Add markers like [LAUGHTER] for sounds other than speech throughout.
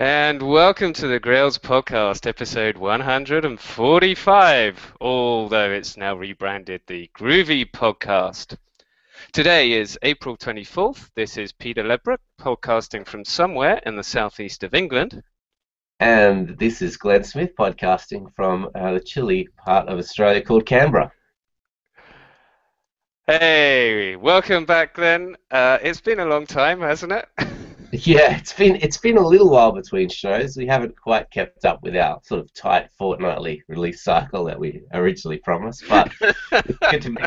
And welcome to the Grails Podcast, episode 145, although it's now rebranded the Groovy Podcast. Today is April 24th. This is Peter Ledbrook, podcasting from somewhere in the southeast of England. And this is Glenn Smith, podcasting from uh, the chilly part of Australia called Canberra. Hey, welcome back, Glenn. Uh, it's been a long time, hasn't it? [LAUGHS] [LAUGHS] Yeah, it's been it's been a little while between shows. We haven't quite kept up with our sort of tight fortnightly release cycle that we originally promised, but [LAUGHS] it's good to be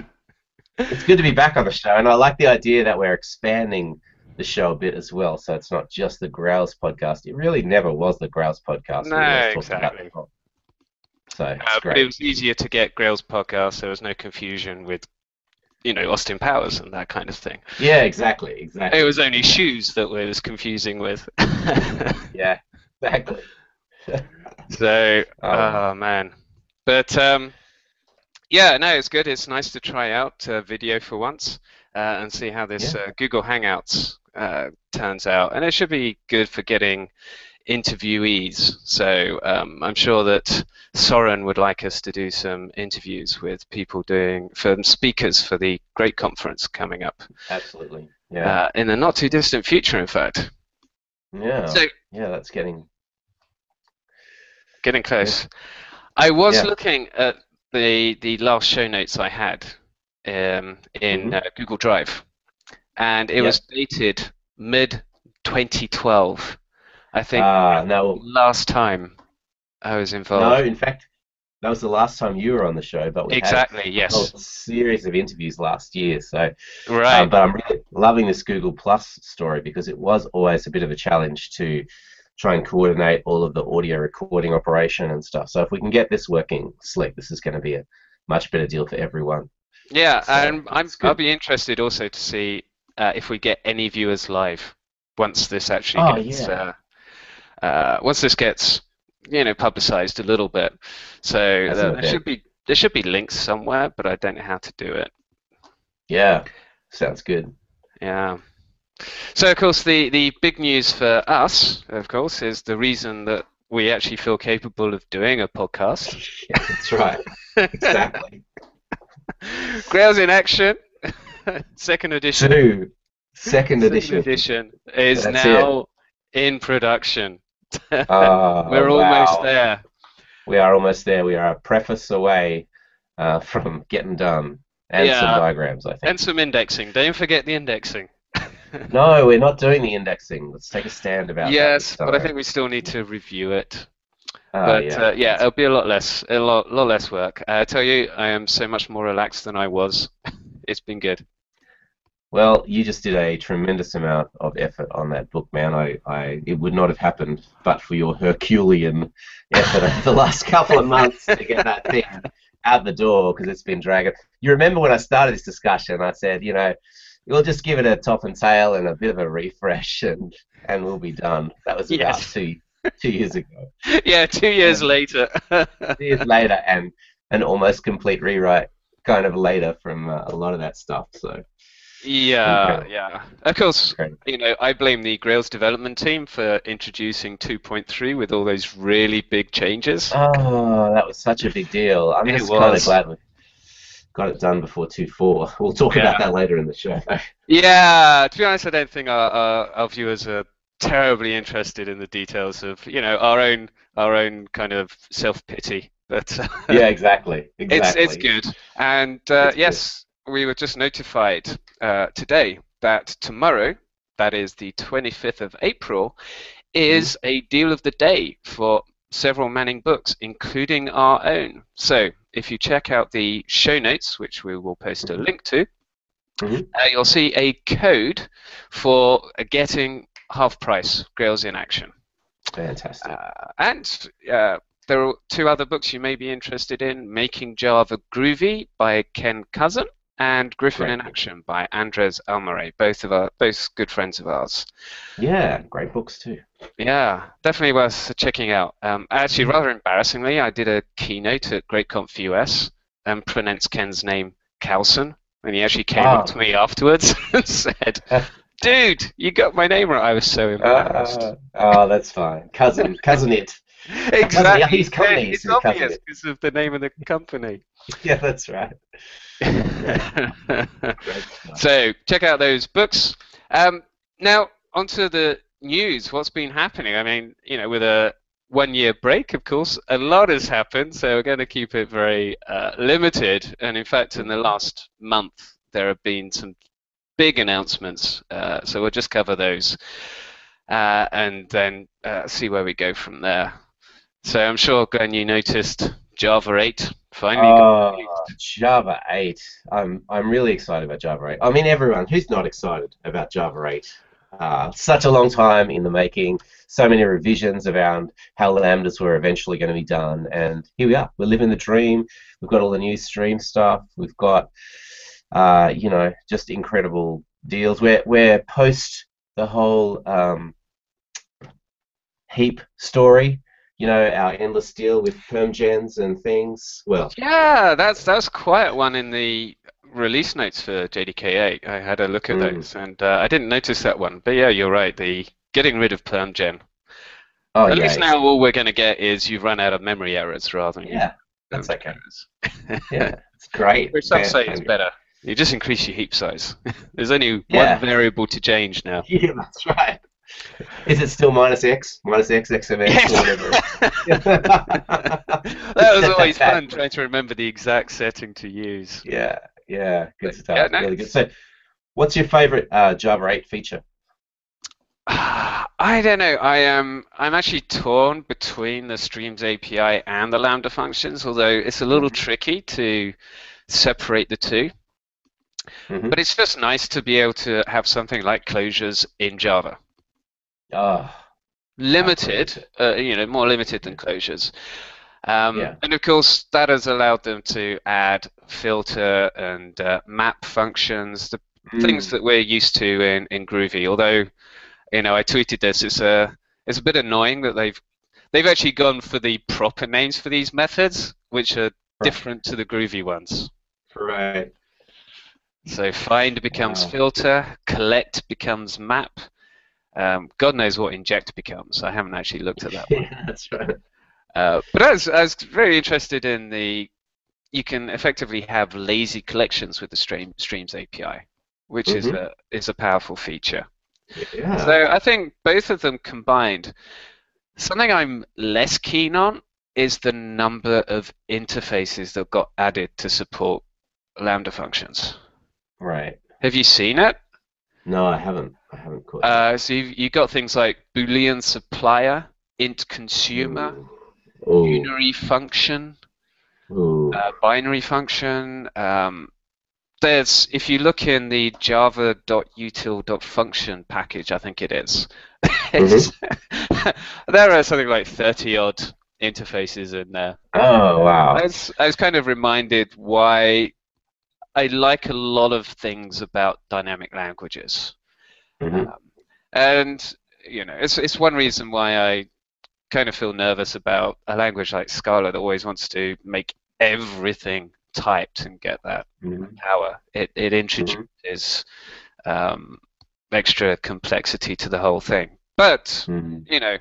it's good to be back on the show, and I like the idea that we're expanding the show a bit as well. So it's not just the Grails podcast. It really never was the Grails podcast. No, exactly. So uh, but it was easier to get Grails podcast. So There was no confusion with you know Austin Powers and that kind of thing. Yeah, exactly, exactly. It was only shoes that was confusing with. [LAUGHS] yeah, exactly. so, um, [LAUGHS] oh man, but um, yeah, no, it's good. It's nice to try out uh, video for once uh, and see how this yeah. uh, Google Hangouts uh, turns out, and it should be good for getting interviewees. So um, I'm sure that Soren would like us to do some interviews with people doing for speakers for the Great Conference coming up. Absolutely. Yeah. Uh, in the not too distant future, in fact. Yeah. So, yeah, that's getting getting close. Yeah. I was yeah. looking at the the last show notes I had um, in mm-hmm. uh, Google Drive, and it was dated mid 2012. I think uh, no. last time I was involved. No, in fact, that was the last time you were on the show. But we exactly had yes, a series of interviews last year. So right. Um, but I'm really loving this Google Plus story because it was always a bit of a challenge to try and coordinate all of the audio recording operation and stuff. So if we can get this working slick, this is going to be a much better deal for everyone. Yeah, so and I'm, I'll be interested also to see uh, if we get any viewers live once this actually oh, gets yeah. uh, uh, once this gets you know publicized a little bit. So there, there should be there should be links somewhere, but I don't know how to do it. Yeah, sounds good. Yeah. So of course the the big news for us, of course, is the reason that we actually feel capable of doing a podcast. yeah, that's right. exactly. [LAUGHS] Grails in Action, [LAUGHS] second edition. Two. Second, second edition. edition is now it. in production. Uh, [LAUGHS] We're wow. almost there. We are almost there. We are a preface away uh, [LAUGHS] from getting done. And yeah, some diagrams, I think. And some indexing. Don't forget the indexing. [LAUGHS] no, we're not doing the indexing. Let's take a stand about yes, that. Yes, but I think we still need to review it. Uh, but yeah. Uh, yeah, it'll be a lot less, a lot, lot less work. I tell you, I am so much more relaxed than I was. it's been good. Well, you just did a tremendous amount of effort on that book, man. I, I, it would not have happened but for your Herculean effort over the last [LAUGHS] couple of months to get that thing out the door because it's been dragging. You remember when I started this discussion, I said, you know, we'll just give it a top and tail and a bit of a refresh, [LAUGHS] and and we'll be done. That was about yes. two two years ago. [LAUGHS] Yeah, two years Um, later. two years later, and an almost complete rewrite kind of later from uh, a lot of that stuff. So. Yeah, Okay. yeah. Of course, Great. you know, I blame the Grails development team for introducing 2.3 with all those really big changes. Oh, that was such a big deal. I'm It just kind of glad we got it done before 2.4. We'll talk about that later in the show. Yeah, to be honest, I don't think our, our, our viewers are terribly interested in the details of, you know, our own our own kind of self pity. But yeah, exactly. [LAUGHS] it's Exactly. it's it's good. And uh, It's good. yes, we were just notified uh, today that tomorrow, that is the 25th of April, is Mm-hmm. a deal of the day for several Manning books, including our own. So if you check out the show notes, which we will post a Mhm. link to, Mhm. uh, you'll see a code for getting half price Grails in Action. Fantastic. Uh, and uh, there are two other books you may be interested in Making Java Groovy by Ken Kousen and Griffon Great in book. Action by Andres Almiray, both of our both good friends of ours. yeah, great books too. Yeah, definitely worth checking out. Um, actually, rather embarrassingly, I did a keynote at GR8Conf US and pronounced Ken's name Carlson, and he actually came up Ah. to me afterwards [LAUGHS] and said, Uh, Dude, you got my name right. I was so embarrassed. Uh, oh, that's fine. Cousin, cousin it. Exactly. Company. It's obvious because of the name of the company. [LAUGHS] Yeah, that's right. [LAUGHS] So check out those books. Um, now onto the news. What's been happening? I mean, you know, with a one-year break, of course, a lot has happened. So we're going to keep it very uh, limited. And in fact, in the last month, there have been some big announcements. Uh, so we'll just cover those uh, and then uh, see where we go from there. So I'm sure, Glenn, you noticed Java 8 finally Oh. Java 8. I'm I'm really excited about Java 8. I mean, everyone who's not excited about Java 8. Uh, such a long time in the making. So many revisions around how lambdas were eventually going to be done, and here we are. We're living the dream. We've got all the new stream stuff. We've got, uh, you know, just incredible deals. We're we're post the whole um, heap story. You know, our endless deal with permgens and things. Well, Yeah, that's that's quite one in the release notes for JDK8. I had a look at Mm. those, and uh, I didn't notice that one. But yeah, you're right. The getting rid of PermGen. oh At yeah, least now all we're going to get is you've run out of memory errors rather than Yeah, that's perm okay. errors. Yeah, [LAUGHS] it's great. Which some Man, say is better. You just increase your heap size. [LAUGHS] There's only Yeah. one variable to change now. [LAUGHS] Yeah, that's right. Is it still minus x, minus x, xmx, Yes. or whatever? [LAUGHS] that was always fun trying to remember the exact setting to use. Yeah, yeah, good stuff. yeah, no, really good. So, what's your favorite uh, Java 8 feature? [SIGHS] I don't know. I am. I'm actually torn between the Streams API and the Lambda functions, although it's a little Mhm. tricky to separate the two. Mhm. But it's just nice to be able to have something like closures in Java. Oh, Limited, uh, you know, more limited than closures. Um, Yeah. And of course, that has allowed them to add filter and uh, map functions, the things mm, that we're used to in, in Groovy. Although, you know, I tweeted this. It's a it's a bit annoying that they've they've actually gone for the proper names for these methods, which are different to the Groovy ones. right. So find becomes Wow. filter, collect becomes map. Um, God knows what inject becomes. I haven't actually looked at that one. [LAUGHS] Yeah, that's right. Uh, but I was, I was very interested in the. You can effectively have lazy collections with the stream, Streams API, which is Mhm. a is a powerful feature. Yeah. So I think both of them combined. Something I'm less keen on is the number of interfaces that got added to support Lambda functions. right. Have you seen it? No, I haven't. I haven't caught. Uh, so you've, you've got things like Boolean supplier, int consumer, Ooh. unary function, uh, binary function. Um, there's if you look in the java.util.function package, I think it is. [LAUGHS] it's- there are something like 30 odd interfaces in there. oh wow. I was, I was kind of reminded why I like a lot of things about dynamic languages. Mhm. Um, and you know, it's it's one reason why I kind of feel nervous about a language like Scala that always wants to make everything typed and get that Mhm. power. It it introduces um, extra complexity to the whole thing. But Mhm. you know,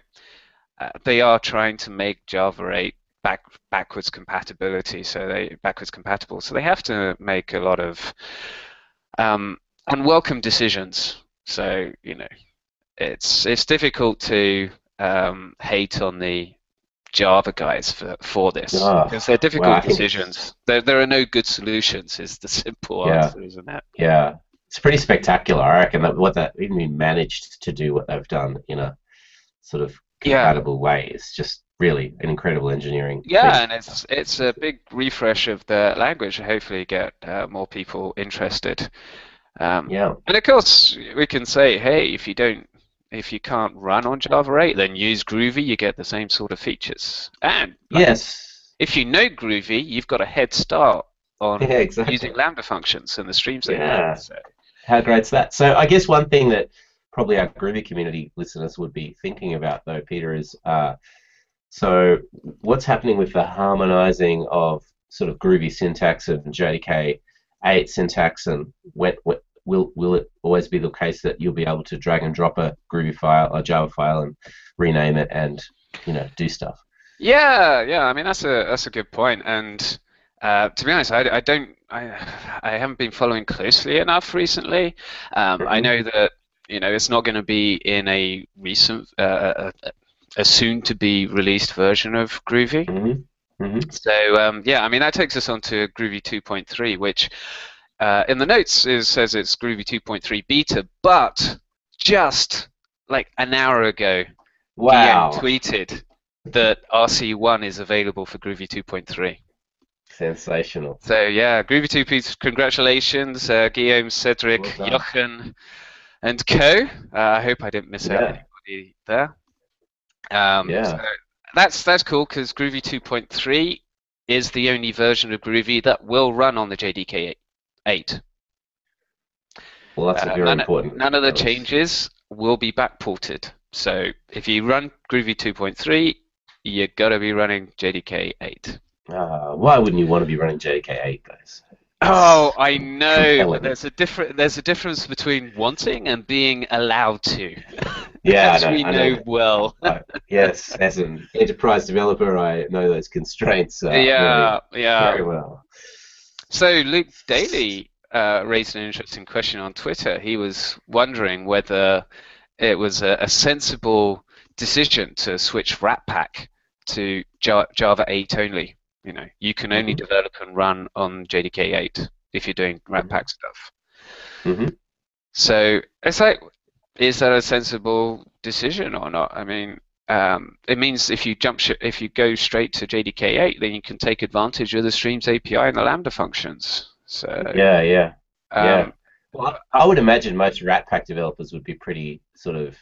uh, they are trying to make Java 8 back backwards compatibility, so they backwards compatible. So they have to make a lot of um, unwelcome decisions. So you know, it's it's difficult to um, hate on the Java guys for, for this Ah, because they're difficult well, I think it's- decisions. There there are no good solutions. Is the [LAUGHS] simple Yeah. answer, isn't it? Yeah, it's pretty spectacular. I reckon that what that even managed to do what they've done in a sort of Yeah. compatible way is just really an incredible engineering. Yeah, feat. and it's it's a big refresh of the language. Hopefully, get uh, more people interested. Um, yeah, And of course, we can say, hey, if you don't, if you can't run on Java 8, then use Groovy. You get the same sort of features. And like, yes, if you know Groovy, you've got a head start on [LAUGHS] yeah, exactly. using Lambda functions and the streams. Yeah. So, How great's that? So I guess one thing that probably our Groovy community listeners would be thinking about though, Peter, is uh, so what's happening with the harmonizing of sort of Groovy syntax and JDK 8 syntax and when, when will will it always be the case that you'll be able to drag and drop a Groovy file, a Java file, and rename it and you know do stuff? Yeah, yeah. I mean that's a that's a good point. And uh, to be honest, I, I don't I [SIGHS] I haven't been following closely enough recently. Um, mm-hmm. I know that you know it's not going to be in a recent uh, a, a soon to be released version of Groovy. Mm-hmm. Mm-hmm. So um, yeah, I mean that takes us on to Groovy 2.3, which uh, in the notes it says it's Groovy 2.3 beta, but just like an hour ago, wow. tweeted that RC1 is available for Groovy 2.3. Sensational. So yeah, Groovy 2 congratulations, uh, Guillaume, Cedric, well Jochen, and Co. Uh, I hope I didn't miss yeah. out anybody there. Um, yeah. So that's that's cool because Groovy 2.3 is the only version of Groovy that will run on the JDK 8. Well, that's uh, very none, important. None of the changes will be backported. So if you run Groovy 2.3, you're going to be running JDK 8. Uh, why wouldn't you want to be running JDK 8, guys? Oh, I know. There's a different. There's a difference between wanting and being allowed to. [LAUGHS] Yeah, as know, we know, know, well. yes, as an enterprise developer, I know those constraints. Uh, yeah, really yeah. Very well. So Luke Daley uh, raised an interesting question on Twitter. He was wondering whether it was a, a sensible decision to switch Ratpack to Java 8 only. You know, you can only mm-hmm. develop and run on JDK 8 if you're doing Ratpack mm-hmm. stuff. Mm-hmm. So it's like, is that a sensible decision or not? I mean, um, it means if you jump, sh- if you go straight to JDK 8, then you can take advantage of the Streams API and the Lambda functions. So yeah, yeah, um, yeah. Well, I would imagine most Ratpack developers would be pretty sort of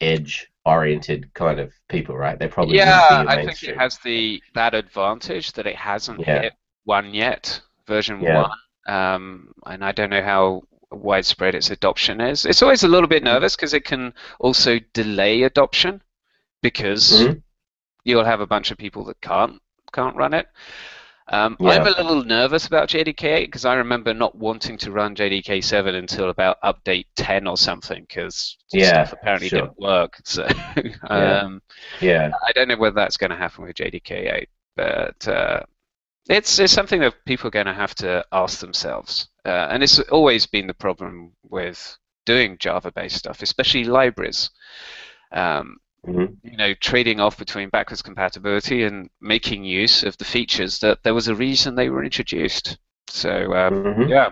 edge oriented kind of people, right? They probably yeah. I think it has the that advantage that it hasn't yeah. hit one yet, version yeah. one. Um, and I don't know how widespread its adoption is. It's always a little bit mm-hmm. nervous because it can also delay adoption because mm-hmm. you'll have a bunch of people that can't can't run it. Um, yeah. I'm a little nervous about JDK8 because I remember not wanting to run JDK7 until about update 10 or something because yeah, stuff apparently sure. didn't work. [LAUGHS] So um, yeah. yeah. I don't know whether that's going to happen with JDK8, but uh, it's, it's something that people are going to have to ask themselves. Uh, and it's always been the problem with doing Java-based stuff, especially libraries. Um, Mm-hmm. you know, trading off between backwards compatibility and making use of the features that there was a reason they were introduced. So um, mm-hmm. yeah,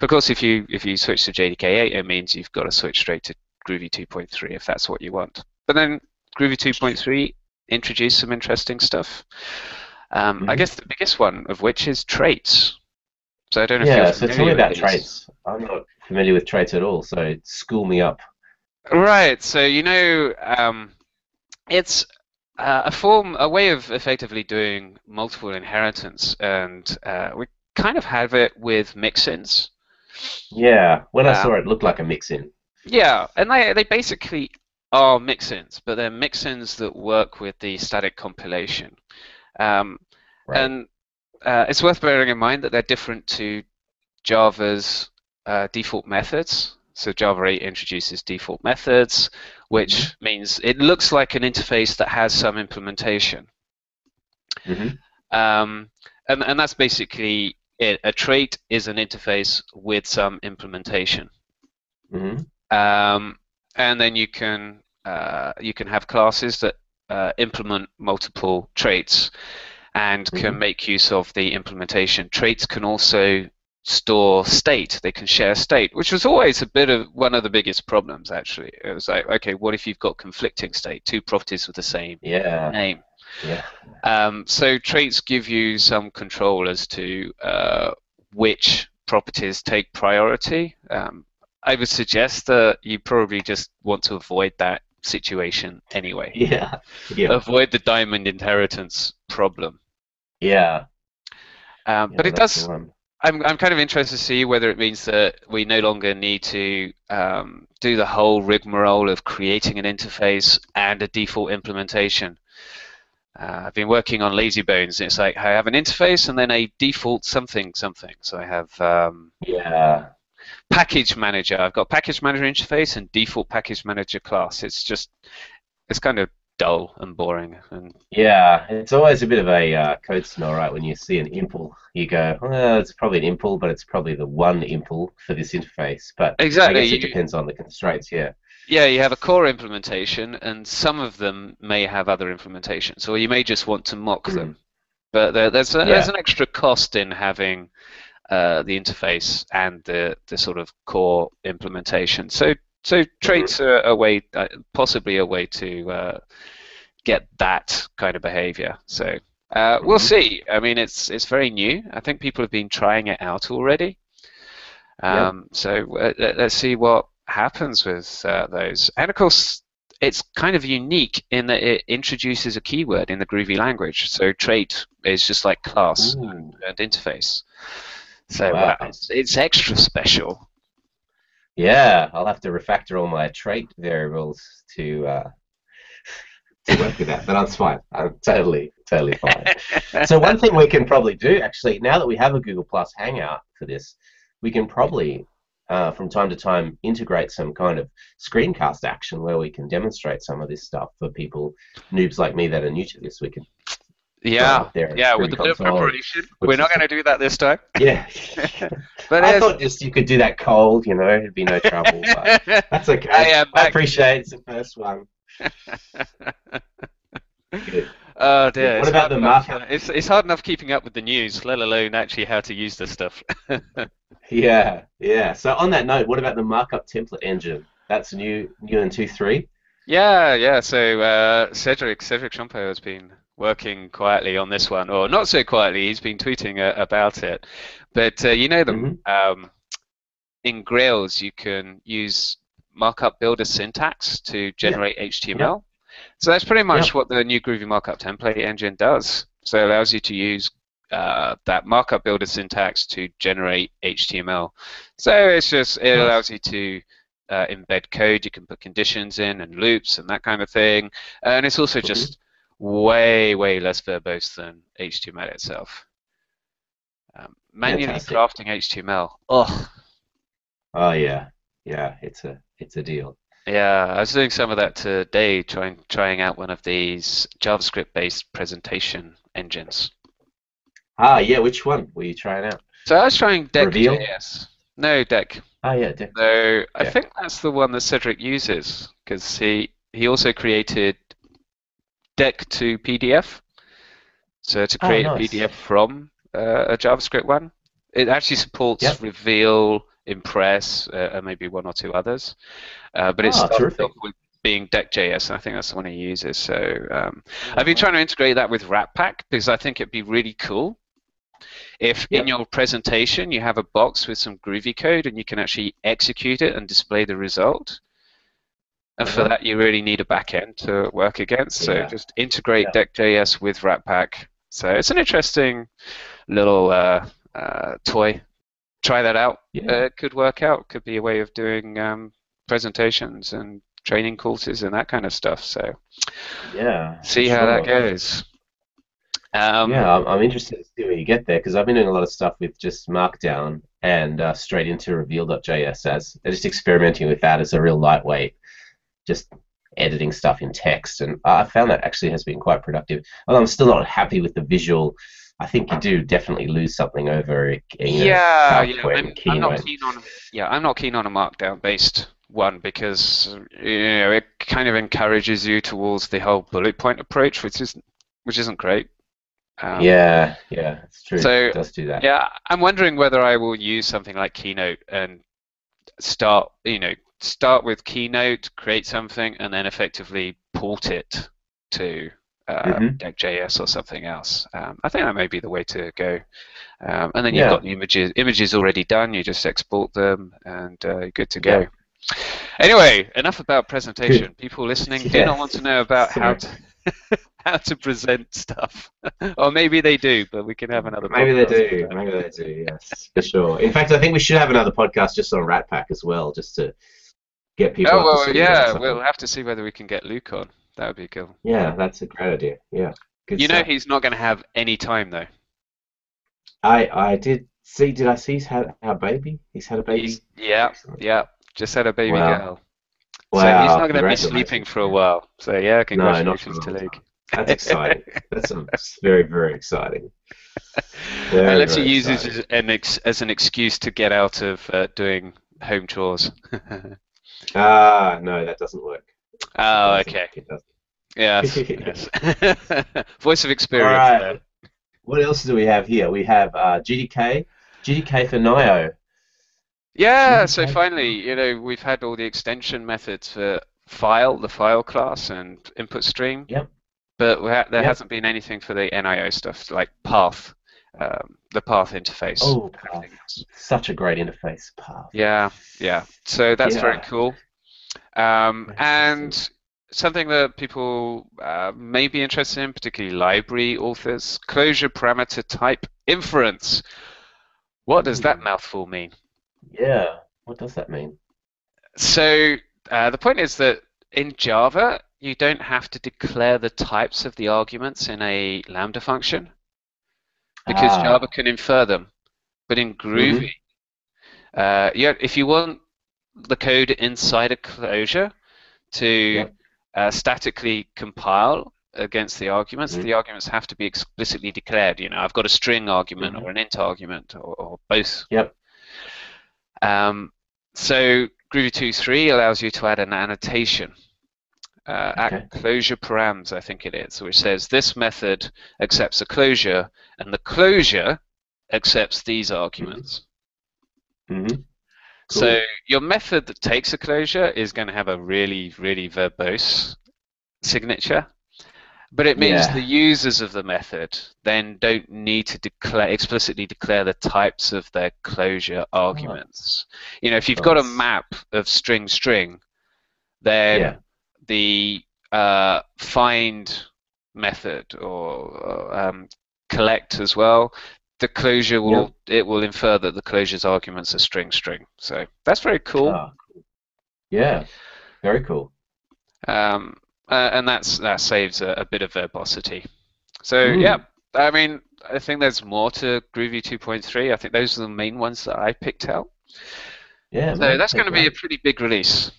of course, if you if you switch to JDK8, it means you've got to switch straight to Groovy 2.3 if that's what you want. But then Groovy 2.3 introduced some interesting stuff. Um, mm-hmm. I guess the biggest one of which is traits. So I don't know yeah, if you're so tell me about traits. I'm not familiar with traits at all, so school me up. Right. So you know, um, it's uh, a form, a way of effectively doing multiple inheritance, and uh, we kind of have it with mixins. Yeah. When I um, saw it, it looked like a mixin. Yeah, and they they basically are mixins, but they're mixins that work with the static compilation. Um, right. And uh, it's worth bearing in mind that they're different to Java's uh, default methods. So Java 8 introduces default methods, which mm-hmm. means it looks like an interface that has some implementation. Mm-hmm. Um, and, and that's basically it. A trait is an interface with some implementation. Mm-hmm. Um, and then you can uh, you can have classes that uh, implement multiple traits and can mm-hmm. make use of the implementation. Traits can also store state. They can share state, which was always a bit of one of the biggest problems. Actually, it was like, okay, what if you've got conflicting state, two properties with the same yeah. name? Yeah. Um, so traits give you some control as to uh, which properties take priority. Um, I would suggest that you probably just want to avoid that situation anyway. [LAUGHS] Yeah. yeah. Avoid the diamond inheritance problem. Yeah. Um, yeah but it does. I'm, I'm kind of interested to see whether it means that we no longer need to um, do the whole rigmarole of creating an interface and a default implementation. Uh, I've been working on Lazybones. It's like I have an interface and then a default something something. So I have um, yeah package manager. I've got package manager interface and default package manager class. It's just it's kind of dull and boring. And yeah, it's always a bit of a uh, code smell, right? When you see an impl, you go, well, it's probably an impl, but it's probably the one impl for this interface. But exactly, it depends on the constraints. Yeah. Yeah, you have a core implementation, and some of them may have other implementations, or you may just want to mock mm. them. But there, there's a, yeah. there's an extra cost in having uh, the interface and the the sort of core implementation. So so traits are a way, uh, possibly a way to uh, get that kind of behavior. So uh, we'll mm-hmm. see. I mean, it's it's very new. I think people have been trying it out already. Um, yep. So uh, let's see what happens with uh, those. And of course, it's kind of unique in that it introduces a keyword in the Groovy language. So trait is just like class and, and, interface. So wow. uh, it's, it's extra special. Yeah, I'll have to refactor all my trait variables to uh, [LAUGHS] to work with that, but that's fine. I'm totally, totally fine. [LAUGHS] so one thing we can probably do, actually, now that we have a Google Plus Hangout for this, we can probably uh, from time to time integrate some kind of screencast action where we can demonstrate some of this stuff for people, noobs like me that are new to this. We can yeah, yeah, with a bit of preparation. We're not going to do that this time. [LAUGHS] Yeah, [LAUGHS] but I thought just you could do that cold, you know, it'd be no trouble. [LAUGHS] that's okay. I, I appreciate it's the first one. Oh dear. What about the markup? It's it's hard enough keeping up with the news, let alone actually how to use this stuff. yeah, yeah. So on that note, what about the markup template engine? That's new, new in two three. Yeah, yeah. So uh, Cedric Cedric Champeau has been working quietly on this one, or not so quietly. He's been tweeting uh, about it. But uh, you know them mm-hmm. um, in Grails, you can use markup builder syntax to generate yeah. HTML. Yeah. So that's pretty much what the new Groovy Markup Template engine does. So it allows you to use uh, that markup builder syntax to generate HTML. So it's just it allows you to uh, embed code. You can put conditions in and loops and that kind of thing. And it's also just way way less verbose than HTML itself. Um, manually Fantastic. crafting HTML. Oh. Oh yeah, yeah. It's a it's a deal. Yeah, I was doing some of that today, trying trying out one of these JavaScript-based presentation engines. Ah, yeah. Which one were you trying out? So I was trying Deck.js. No, Deck. Ah, yeah, Deck. So I think that's the one that Cedric uses because he he also created Deck to PDF. So to oh, create oh, nice. a PDF from uh, a JavaScript one, it actually supports yep. Reveal, Impress, uh, and maybe one or two others. Uh, but oh, started off with being Deck.js, and I think that's the one he uses. So um, oh, I've been trying to integrate that with Ratpack because I think it'd be really cool if yep. in your presentation you have a box with some Groovy code and you can actually execute it and display the result. And for that, you really need a backend to work against. So yeah. just integrate yeah. Deck.js with Ratpack. So it's an interesting little uh, uh, toy. Try that out. Yeah. Uh, it could work out. Could be a way of doing um, presentations and training courses and that kind of stuff. So yeah, see how that goes. Um, yeah, I'm, I'm, interested to see where you get there because I've been doing a lot of stuff with just Markdown and uh, straight into Reveal.js as just experimenting with that as a real lightweight, just editing stuff in text, and I found that actually has been quite productive. Although I'm still not happy with the visual. I think you do definitely lose something over. You know, yeah, yeah. I'm, I'm, not keen on. Yeah, I'm not keen on a Markdown-based one because you know it kind of encourages you towards the whole bullet point approach, which is which isn't great. Um, yeah, yeah, it's true. So, it does do that. Yeah, I'm wondering whether I will use something like Keynote and start, you know, start with Keynote, create something, and then effectively port it to uh, mm-hmm. Deck.js or something else. Um, I think that may be the way to go. Um, and then you've yeah. got the images, images already done. You just export them, and uh, you're good to go. Yeah. Anyway, enough about presentation. Good. People listening yes. do not want to know about how to [LAUGHS] how to present stuff. [LAUGHS] or maybe they do, but we can have another. Maybe they do. Maybe they do. Yes, for sure. In fact, I think we should have another podcast just on Ratpack as well, just to get people. Oh well, yeah. We'll have to see whether we can get Luke on. That would be cool. Yeah, that's a great idea. Yeah. Good you stuff. know he's not going to have any time though. I I did see, did I see he's had a baby? He's had a baby. He's, yeah, yeah. Just had a baby Wow. girl. Wow, so he's not going to be sleeping for a while. So yeah, congratulations for to. Luke. That's exciting. That's um, [LAUGHS] very, very exciting. [LAUGHS] Very, Unless he uses exciting. it as an, ex- as an excuse to get out of uh, doing home chores. [LAUGHS] Ah, no, that doesn't work. oh, doesn't. okay. It doesn't. [LAUGHS] Yes. yes. [LAUGHS] Voice of experience. All right. there. What else do we have here? We have uh, GDK, GDK for NIO. Yeah, so finally, you know, we've had all the extension methods for file, the file class, and input stream. Yep. But ha there Yep. hasn't been anything for the NIO stuff, like path, um, the path interface. Oh, path. Such a great interface. Path. Yeah, yeah. So that's very cool. Um, and something that people uh, may be interested in, particularly library authors, closure parameter type inference. What does that Hmm. mouthful mean? Yeah. What does that mean? So uh, the point is that in Java, you don't have to declare the types of the arguments in a Lambda function because Ah. Java can infer them. But in Groovy, uh, yeah, if you want the code inside a closure to Yep. uh, statically compile against the arguments, Mhm. the arguments have to be explicitly declared. You know, I've got a string argument Mhm. or an int argument or, or both. Yep. Um, so Groovy 2.3 allows you to add an annotation uh, Okay. at closure params, I think it is, which says this method accepts a closure and the closure accepts these arguments. Mm-hmm. So your method that takes a closure is going to have a really, really verbose signature. But it means Yeah. the users of the method then don't need to declare explicitly declare the types of their closure arguments. You know, if you've got a map of string string, then Yeah. The uh, find method or um, collect as well, the closure will it will infer that the closure's arguments are string string. So that's very cool. Ah, cool. Yeah. Very cool. Um, uh, and that's that saves a, a bit of verbosity. So Mm. yeah, I mean, I think there's more to Groovy 2.3. I think those are the main ones that I picked out. Yeah. So that's going to be a pretty big release.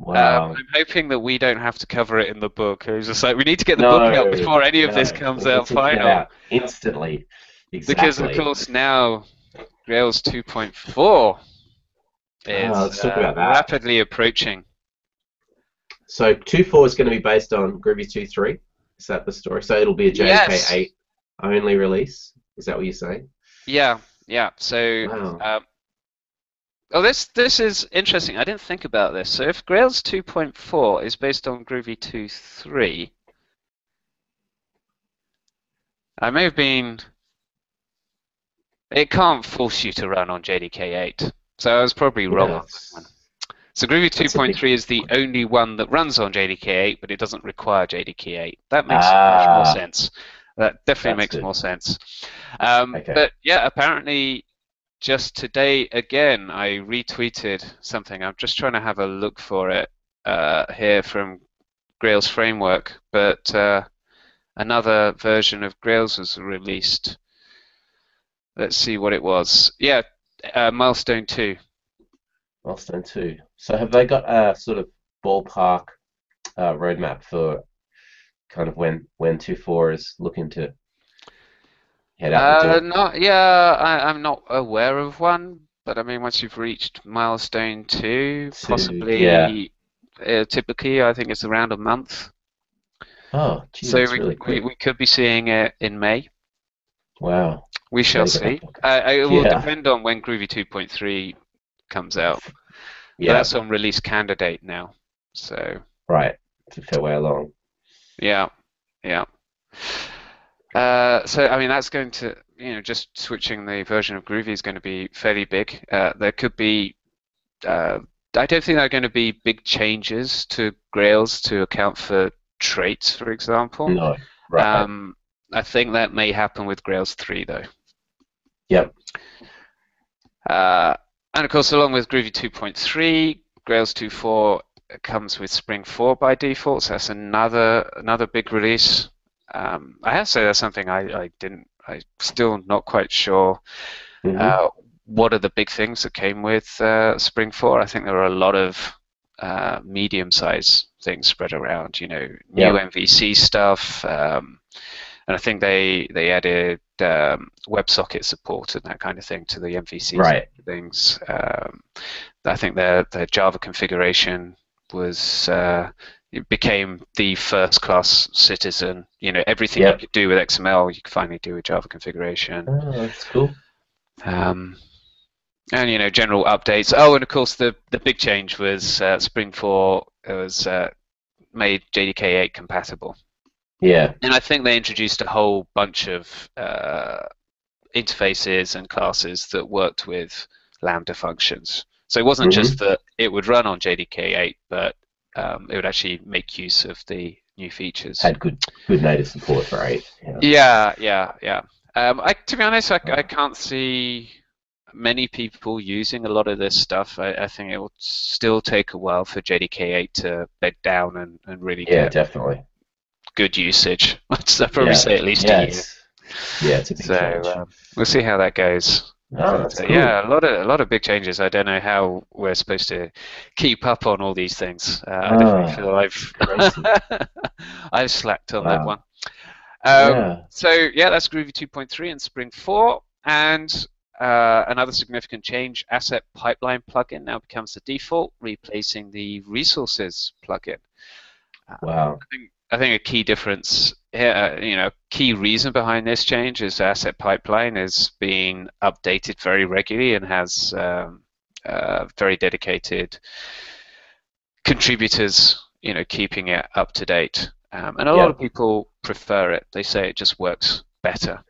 Wow. Um, I'm hoping that we don't have to cover it in the book. It was just like we need to get the No, book out before any of this comes out need to get final. out instantly. Exactly. Because of course now Grails 2.4 is talk uh, rapidly approaching. So two four is going to be based on Groovy two three. Is that the story? So it'll be a JDK Yes. eight only release. Is that what you're saying? Yeah, yeah. So Wow. um, oh, this this is interesting. I didn't think about this. So if Grails 2.4 is based on Groovy 2.3, I may have been. It can't force you to run on JDK 8, so I was probably wrong on that Yes. one. So Groovy That's a big 2.3 is the only one that runs on JDK 8, but it doesn't require JDK 8. That makes much more Ah. sense. That definitely makes good. more sense. Um, Okay. But yeah, apparently, just today again, I retweeted something. I'm just trying to have a look for it uh, here from Grails Framework, but uh, another version of Grails was released. Let's see what it was. Yeah, uh, Milestone 2. Milestone two. So have they got a sort of ballpark uh, roadmap for kind of when when two four is looking to head out Uh, not, yeah, I, I'm not aware of one, but I mean, once you've reached milestone two, Two, possibly, yeah. uh, typically, I think it's around a month. Oh, gee, so we, really we, we could be seeing it in May. Wow. We shall see. Uh, it will Yeah. depend on when Groovy 2.3 comes out. But Yeah. that's on release candidate now. So, Right. It's a fair way along. yeah, yeah. Uh, so, I mean, that's going to, you know, just switching the version of Groovy is going to be fairly big. Uh, there could be, uh, I don't think there are going to be big changes to Grails to account for traits, for example. No. Right. Um, I think that may happen with Grails 3, though. Yep. Uh, and of course, along with Groovy 2.3, Grails 2.4 comes with Spring 4 by default. So that's another another big release. Um, I have to say that's something I, I didn't I'm still not quite sure mm-hmm. uh, what are the big things that came with uh, Spring 4. I think there are a lot of uh, medium-sized things spread around. You know, new yeah. MVC stuff, um, and I think they they added um, WebSocket support and that kind of thing to the MVC right. things. Um, I think their their Java configuration was uh, became the first class citizen. You know, everything yep. you could do with XML, you could finally do with Java configuration. Oh, that's cool. Um, and you know, general updates. Oh, and of course, the the big change was uh, Spring 4 was uh, made JDK 8 compatible. Yeah. And I think they introduced a whole bunch of uh, interfaces and classes that worked with Lambda functions. So it wasn't mm-hmm. just that it would run on JDK 8, but um, it would actually make use of the new features. Had good good native support for 8. Yeah, yeah, yeah. yeah. Um, I, to be honest, I, I can't see many people using a lot of this stuff. I, I, think it will still take a while for JDK8 to bed down and, and really yeah, get definitely good usage. [LAUGHS] I'd probably yeah. say at least yeah, a year. Yeah, it's a big so um, we'll see how that goes. Oh, but, cool. Yeah, a lot of a lot of big changes. I don't know how we're supposed to keep up on all these things. Uh, I definitely feel I've [LAUGHS] I've slacked on wow. that one. Um, yeah. So yeah, that's Groovy 2.3 and Spring 4, and uh, another significant change: Asset Pipeline plugin now becomes the default, replacing the Resources plugin. Uh, wow. I think, I think a key difference here, uh, you know, key reason behind this change is Asset Pipeline is being updated very regularly and has um, uh, very dedicated contributors, you know, keeping it up to date. Um, and a lot of people prefer it. They say it just works better.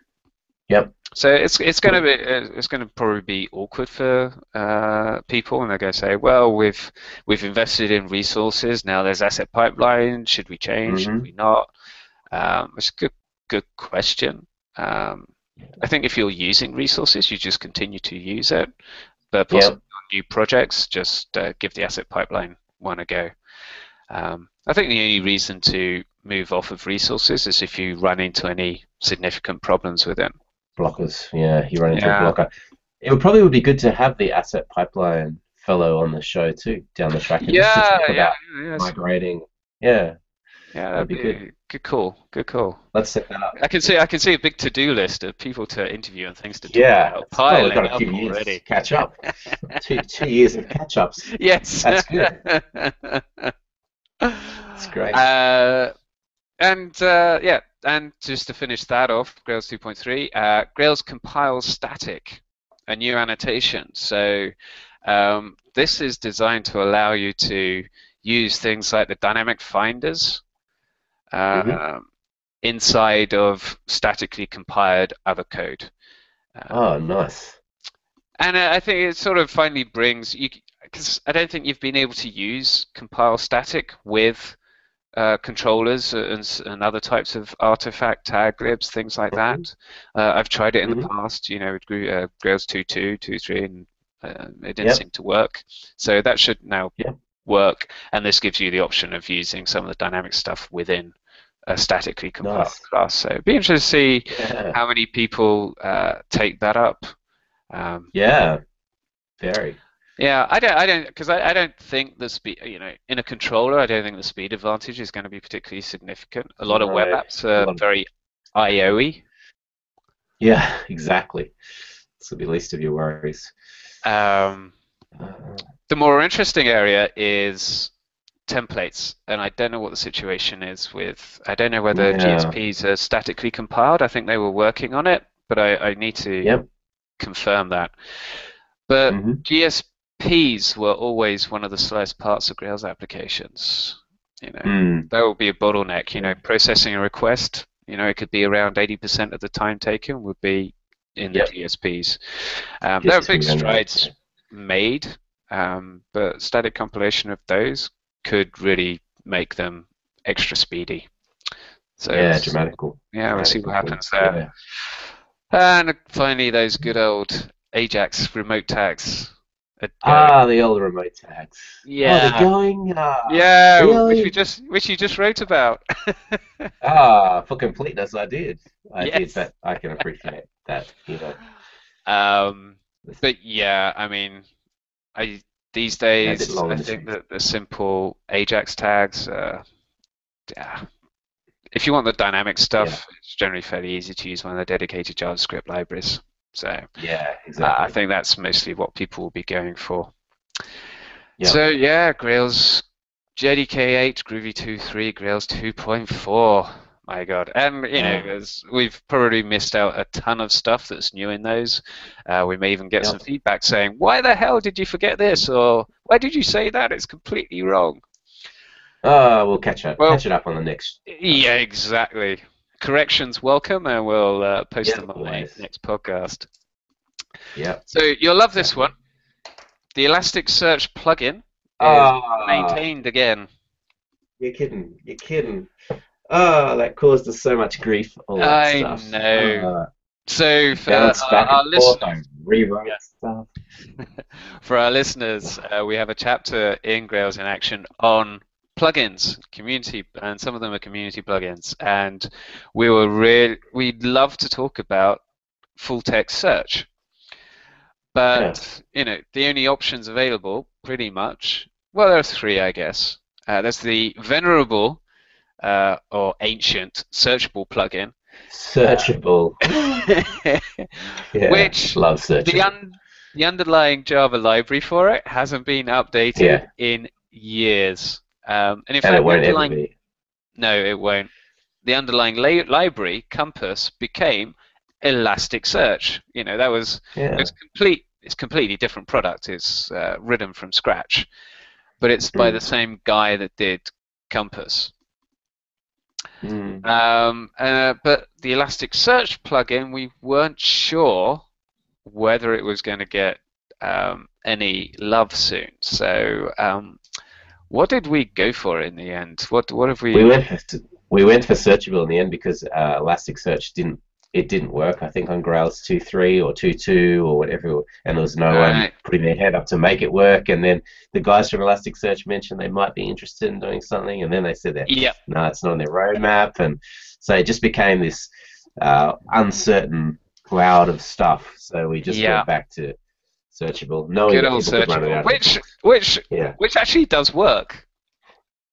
Yep. So it's it's going to be it's going to probably be awkward for uh, people, and they're going to say, "Well, we've we've invested in resources. Now there's asset pipeline. Should we change? Mm-hmm. Should we not?" Um, it's a good good question. Um, I think if you're using resources, you just continue to use it, but possibly on new projects, just uh, give the asset pipeline one a go. Um, I think the only reason to move off of resources is if you run into any significant problems with it. Blockers, yeah, you run into yeah. a blocker. It would probably would be good to have the asset pipeline fellow on the show too down the track. Yeah, just to yeah, yeah, migrating. Yeah, yeah, that'd, be, be, good. Good call. Good call. Let's set that up. I can see. I can see a big to-do list of people to interview and things to do. Yeah, about. Piling got a few years already. catch up. [LAUGHS] two two years of catch-ups. Yes, that's good. [LAUGHS] That's great. Uh, and uh, yeah, and just to finish that off, Grails 2.3, uh, Grails compiles static, a new annotation. So um, this is designed to allow you to use things like the dynamic finders uh, mm-hmm. inside of statically compiled other code. Um, oh, nice. And I think it sort of finally brings you because I don't think you've been able to use compile static with uh, controllers and, and, other types of artifact tag libs, things like mm-hmm. that. Uh, I've tried it in mm-hmm. the past, you know, with uh, Grails 2.2, 2.3, and uh, it didn't yep. seem to work. So that should now work, and this gives you the option of using some of the dynamic stuff within a statically compiled nice. class. So it'd be interesting to see yeah. how many people uh, take that up. Um, yeah, very. Yeah, I don't, I don't, because I, I don't think the speed, you know, in a controller, I don't think the speed advantage is going to be particularly significant. A lot of web apps are very IO-y. Yeah, exactly. This will be least of your worries. Um, the more interesting area is templates, and I don't know what the situation is with. I don't know whether yeah. GSPs are statically compiled. I think they were working on it, but I, I need to yep. confirm that. But mm-hmm. GSP Ps were always one of the slowest parts of Grails applications. You know, mm. that would be a bottleneck. You know, processing a request, you know, it could be around 80% of the time taken would be in yep. the GSPs. Um, there are big strides made, um, but static compilation of those could really make them extra speedy. So yeah, dramatical. Yeah, we'll see what happens there. Yeah. And finally, those good old Ajax remote tags Ah, the old remote tags. Yeah. Oh, they're going. Uh, yeah, really? which we just which you just wrote about. [LAUGHS] Ah, for completeness, I did. I did, Yes. but I can appreciate that. You know. um, but yeah, I mean, I these Yeah, a bit days I think that the simple Ajax tags. Uh, yeah. If you want the dynamic stuff, Yeah. it's generally fairly easy to use one of the dedicated JavaScript libraries. So Yeah, uh, exactly. I think that's mostly what people will be going for. Yeah. So yeah, Grails JDK8, Groovy 2.3, Grails 2.4. My God, and you know, we've probably missed out a ton of stuff that's new in those. Uh, we may even get Yep. some feedback saying, "Why the hell did you forget this?" or "Why did you say that? It's completely wrong." Ah, we'll catch up. Well- catch it up on the next. Yeah, exactly. Corrections welcome, and we'll uh, post Yeah, them on the next podcast. Yep. So you'll love this one. The Elasticsearch plugin is Ah, maintained again. you're kidding. You're kidding. Oh, that caused us so much grief. All that I stuff. know. Ah, So for bounce our, back our and forth. listeners, Yeah. stuff. [LAUGHS] for our listeners, uh, we have a chapter in Grails in Action on plugins, community, and some of them are community plugins. And we were really, we'd love to talk about full text search, but you know, the only options available, pretty much, well, there are three, I guess. Uh, there's the venerable uh, or ancient searchable plugin. Searchable. [LAUGHS] Yeah, Which love searching. the un- the underlying Java library for it hasn't been updated Yeah. in years. Um, and in and fact, it won't ever be. no, it won't. The underlying la- library Compass became Elasticsearch. You know that was Yeah. it's complete. It's completely different product. It's uh, written from scratch, but it's by Mm. the same guy that did Compass. Mm. Um, uh, but the Elasticsearch plugin, we weren't sure whether it was going to get um, any love soon. So, um, what did we go for in the end? What what have we? We went for we went for searchable in the end because uh, Elasticsearch didn't it didn't work. I think on Grails 2.3 or 2.2 or whatever, and there was no one putting their hand up to make it work. And then the guys from Elasticsearch mentioned they might be interested in doing something, and then they said that Yep. no, it's not on their roadmap, and so it just became this uh, uncertain cloud of stuff. So we just Yeah. went back to searchable, knowing Good old people could run it searchable, which which yeah, which actually does work.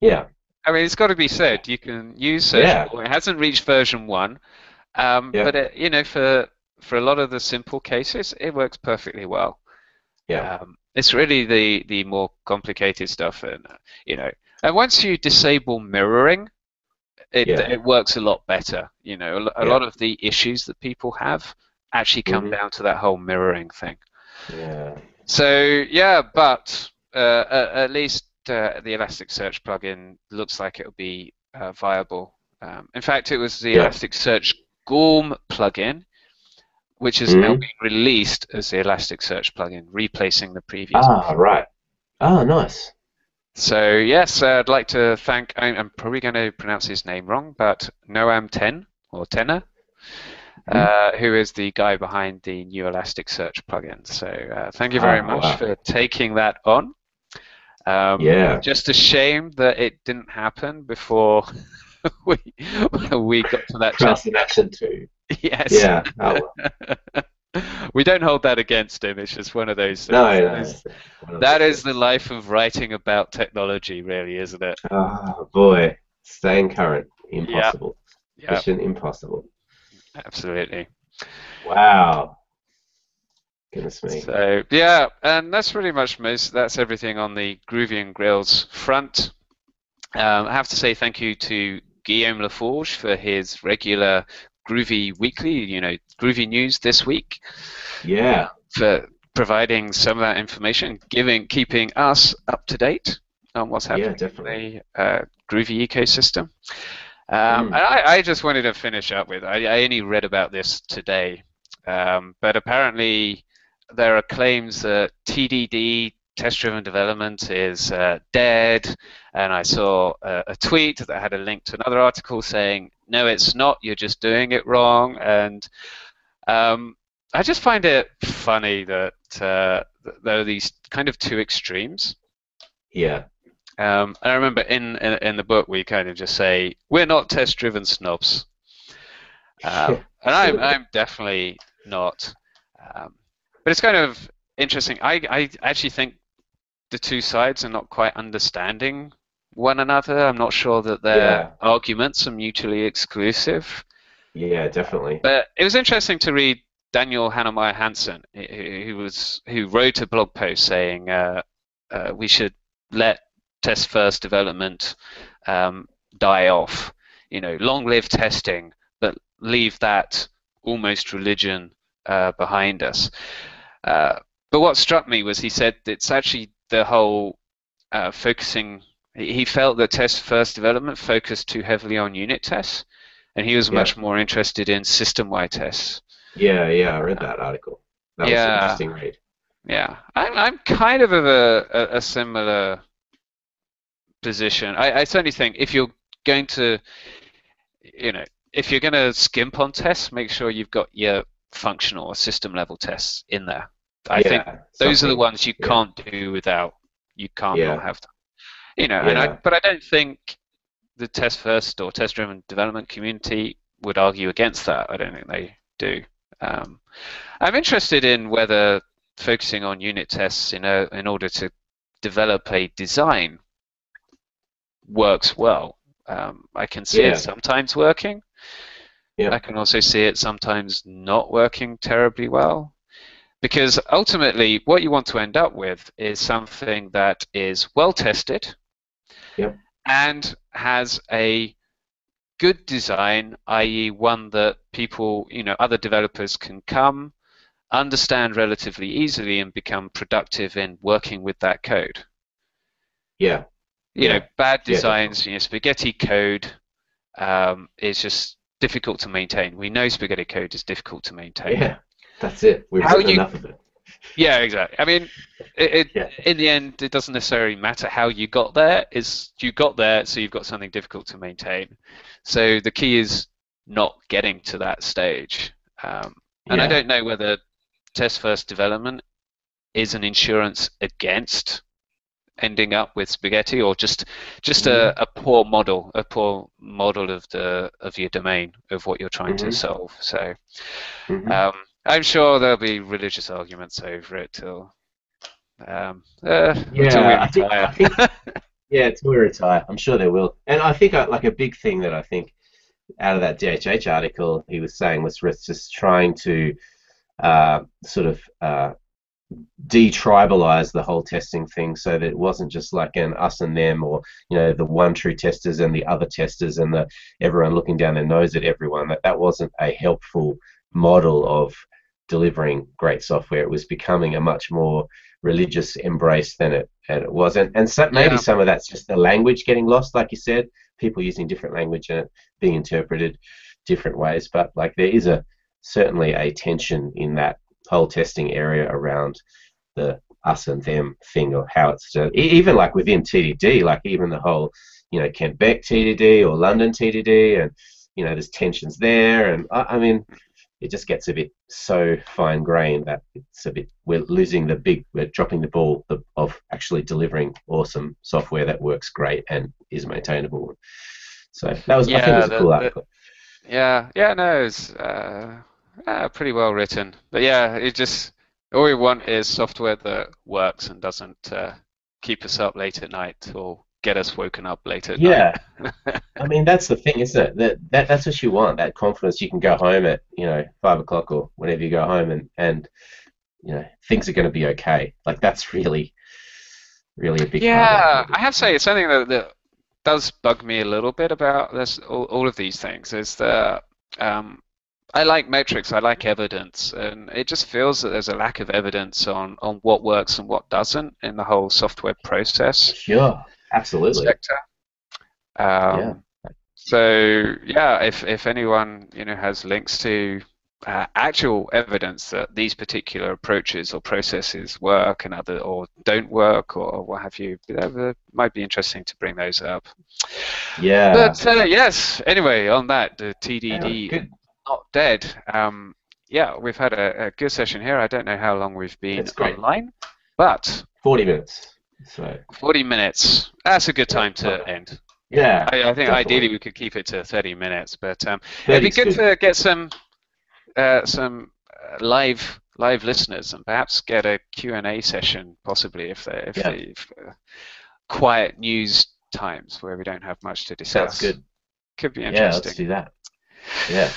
yeah, I mean, it's got to be said. You can use Yeah. Searchable. It hasn't reached version one, um, Yeah. but it, you know, for for a lot of the simple cases, it works perfectly well. yeah, Um, it's really the the more complicated stuff, and uh, you know, and once you disable mirroring, it Yeah. it works a lot better. You know, a, a Yeah. lot of the issues that people have actually come Mhm. down to that whole mirroring thing. yeah. So yeah, but uh, at, at least uh, the Elasticsearch plugin looks like it'll be uh, viable. Um, in fact, it was the Yeah. Elasticsearch Gorm plugin, which has now Mhm. been released as the Elasticsearch plugin, replacing the previous. Ah, right. Oh, nice. So yes, uh, I'd like to thank. I- I'm probably going to pronounce his name wrong, but Noam Ten or Tenor, uh, who is the guy behind the new Elasticsearch plugin. So uh, thank you very Ah, much wow. for taking that on. Um, Yeah. Just a shame that it didn't happen before [LAUGHS] [LAUGHS] we we got to that. Cross in action too. Yes. Yeah. Oh, [LAUGHS] well. we don't hold that against him. It's just one of those. things. no, That no. of That those is the life of writing about technology, really, isn't it? Oh boy, staying current, impossible. Yeah, Mission impossible. absolutely. Wow. Goodness me. So yeah, and that's pretty much most. That's everything on the Groovy and Grails front. Um, I have to say thank you to Guillaume Laforge for his regular Groovy Weekly, you know, Groovy News this week, Yeah. for providing some of that information, giving, keeping us up to date on what's happening Yeah, definitely. in the uh, Groovy ecosystem. Um, Mm. And I, I just wanted to finish up with I, I only read about this today, um, but apparently there are claims that TDD, test driven development, is uh, dead. And I saw a, a tweet that had a link to another article saying, no, it's not, you're just doing it wrong. And um, I just find it funny that uh, there are these kind of two extremes. Yeah. Um, and I remember in, in, in the book we kind of just say we're not test-driven snobs, [LAUGHS] um, and I'm I'm definitely not. Um, but it's kind of interesting. I I actually think the two sides are not quite understanding one another. I'm not sure that their Yeah. arguments are mutually exclusive. Yeah, definitely. But it was interesting to read Daniel Heinemeier Hansson, who who was who wrote a blog post saying uh, uh, we should let test first development um, die off. You know, long live testing, but leave that almost religion uh, behind us. Uh, but what struck me was he said it's actually the whole uh, focusing. He felt that test first development focused too heavily on unit tests, and he was Yeah. much more interested in system-wide tests. Yeah, yeah, I read that article. That was Yeah. an interesting read. Yeah, I'm I'm kind of of a, a, a similar position. I, I certainly think if you're going to, you know, if you're going to skimp on tests, make sure you've got your functional or system level tests in there. I think Yeah, those are the ones you yeah. can't do without. You can't Yeah. not have them. You know, and I, but I don't think the test first or test driven development community would argue against that. I don't think they do. Um, I'm interested in whether focusing on unit tests in, a, in order to develop a design works well. Um, I can see it sometimes working. Yeah. I can also see it sometimes not working terribly well. Because ultimately, what you want to end up with is something that is well tested Yep. and has a good design, i.e., one that people, you know, other developers can come, understand relatively easily, and become productive in working with that code. Yeah, You know, Yeah. bad Yeah, designs, you know, spaghetti code um, is just difficult to maintain. We know spaghetti code is difficult to maintain. yeah, that's it. We've How you- enough of it. Yeah, exactly. I mean, it, it Yeah. in the end, it doesn't necessarily matter how you got there. Is you got there, so you've got something difficult to maintain. So the key is not getting to that stage. Um, and I don't know whether test first development is an insurance against ending up with spaghetti or just just a, a poor model, a poor model of the of your domain of what you're trying to Mhm. solve. So. Mhm. Um, I'm sure there'll be religious arguments over it till um, uh, Yeah, I think, retire. I think [LAUGHS] yeah, till we retire, I'm sure there will. And I think uh, like a big thing that I think out of that DHH article he was saying was was just trying to uh, sort of uh, detribalize the whole testing thing so that it wasn't just like an us and them or you know the one true testers and the other testers and the everyone looking down their nose at everyone that that wasn't a helpful model of delivering great software it was becoming a much more religious embrace than it and it was and, and so, maybe Yeah. some of that's just the language getting lost like you said people using different language and it being interpreted different ways but like there is a certainly a tension in that whole testing area around the us and them thing or how it's uh, e- even like within TDD, like even the whole you know Kent Beck TDD or London TDD, and you know there's tensions there, and I, I mean it just gets a bit so fine grained that it's a bit we're losing the big we're dropping the ball of- of actually delivering awesome software that works great and is maintainable. So that was I think it Yeah, was a the- cool the- article. yeah, yeah, no, it's uh, uh, pretty well written. But yeah, it just all we want is software that works and doesn't uh, keep us up late at night or get us woken up later. at Yeah. [LAUGHS] I mean that's the thing, isn't it? That, that that's what you want. That confidence. You can go home at you know five o'clock or whenever you go home, and and you know things are going to be okay. Like that's really, really a big. Yeah, I have to say it's something that, that does bug me a little bit about this all, all of these things is that um, I like metrics, I like evidence, and it just feels that there's a lack of evidence on, on what works and what doesn't in the whole software process Sure, absolutely. sector. Um, Yeah. So yeah, if if anyone you know has links to uh, actual evidence that these particular approaches or processes work and other or don't work or what have you, that might be interesting to bring those up. Yeah. But uh, yes, anyway, on that, the TDD Yeah, not dead. Um, yeah, we've had a, a good session here. I don't know how long we've been online. but 40 minutes. So 40 minutes. That's a good time to end. yeah, I, I think definitely. ideally we could keep it to 30 minutes, but um, it'd be 30's good to get some uh, some uh, live live listeners and perhaps get a Q&A session possibly if they if, Yeah. they, if uh, quiet news times where we don't have much to discuss. Sounds good. Could be interesting. Yeah, let's do that. Yeah.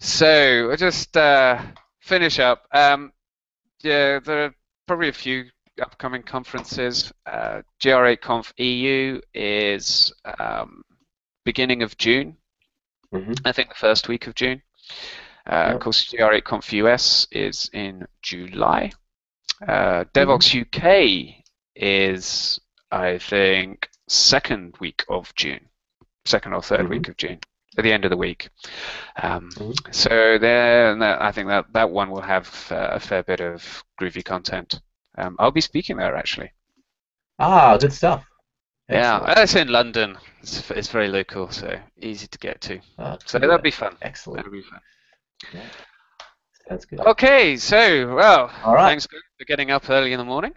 So we'll just uh, finish up. Um, yeah, there are probably a few upcoming conferences. Uh, GR8Conf EU is um, beginning of June. hmm I think the first week of June. Uh, Yep. Of course, GR8Conf US is in July. Uh, Devoxx UK is, I think, second week of June, second or 3rd Mhm. week of June, at the end of the week. Um, Mhm. So there, I think that that one will have uh, a fair bit of groovy content. Um, I'll be speaking there actually. Ah, good stuff. Yeah, Excellent. it's in London. It's, it's very local, so easy to get to. Ah, So that'll be fun. Excellent. That'll be fun. Sounds good. Okay, so well, All right. thanks for getting up early in the morning.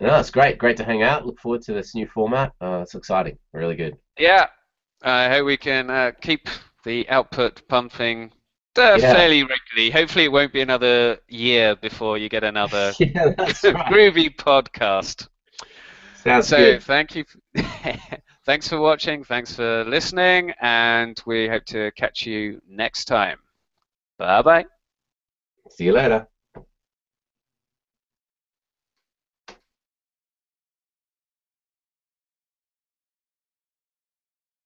No, it's great. Great to hang out. Look forward to this new format. Uh, it's exciting. Really good. Yeah, I hope we can uh, keep the output pumping uh, Yeah. fairly regularly. Hopefully, it won't be another year before you get another [LAUGHS] yeah, [LAUGHS] groovy podcast. Sounds so good. thank you. [LAUGHS] thanks for watching. Thanks for listening, and we hope to catch you next time. Bye bye. See you later.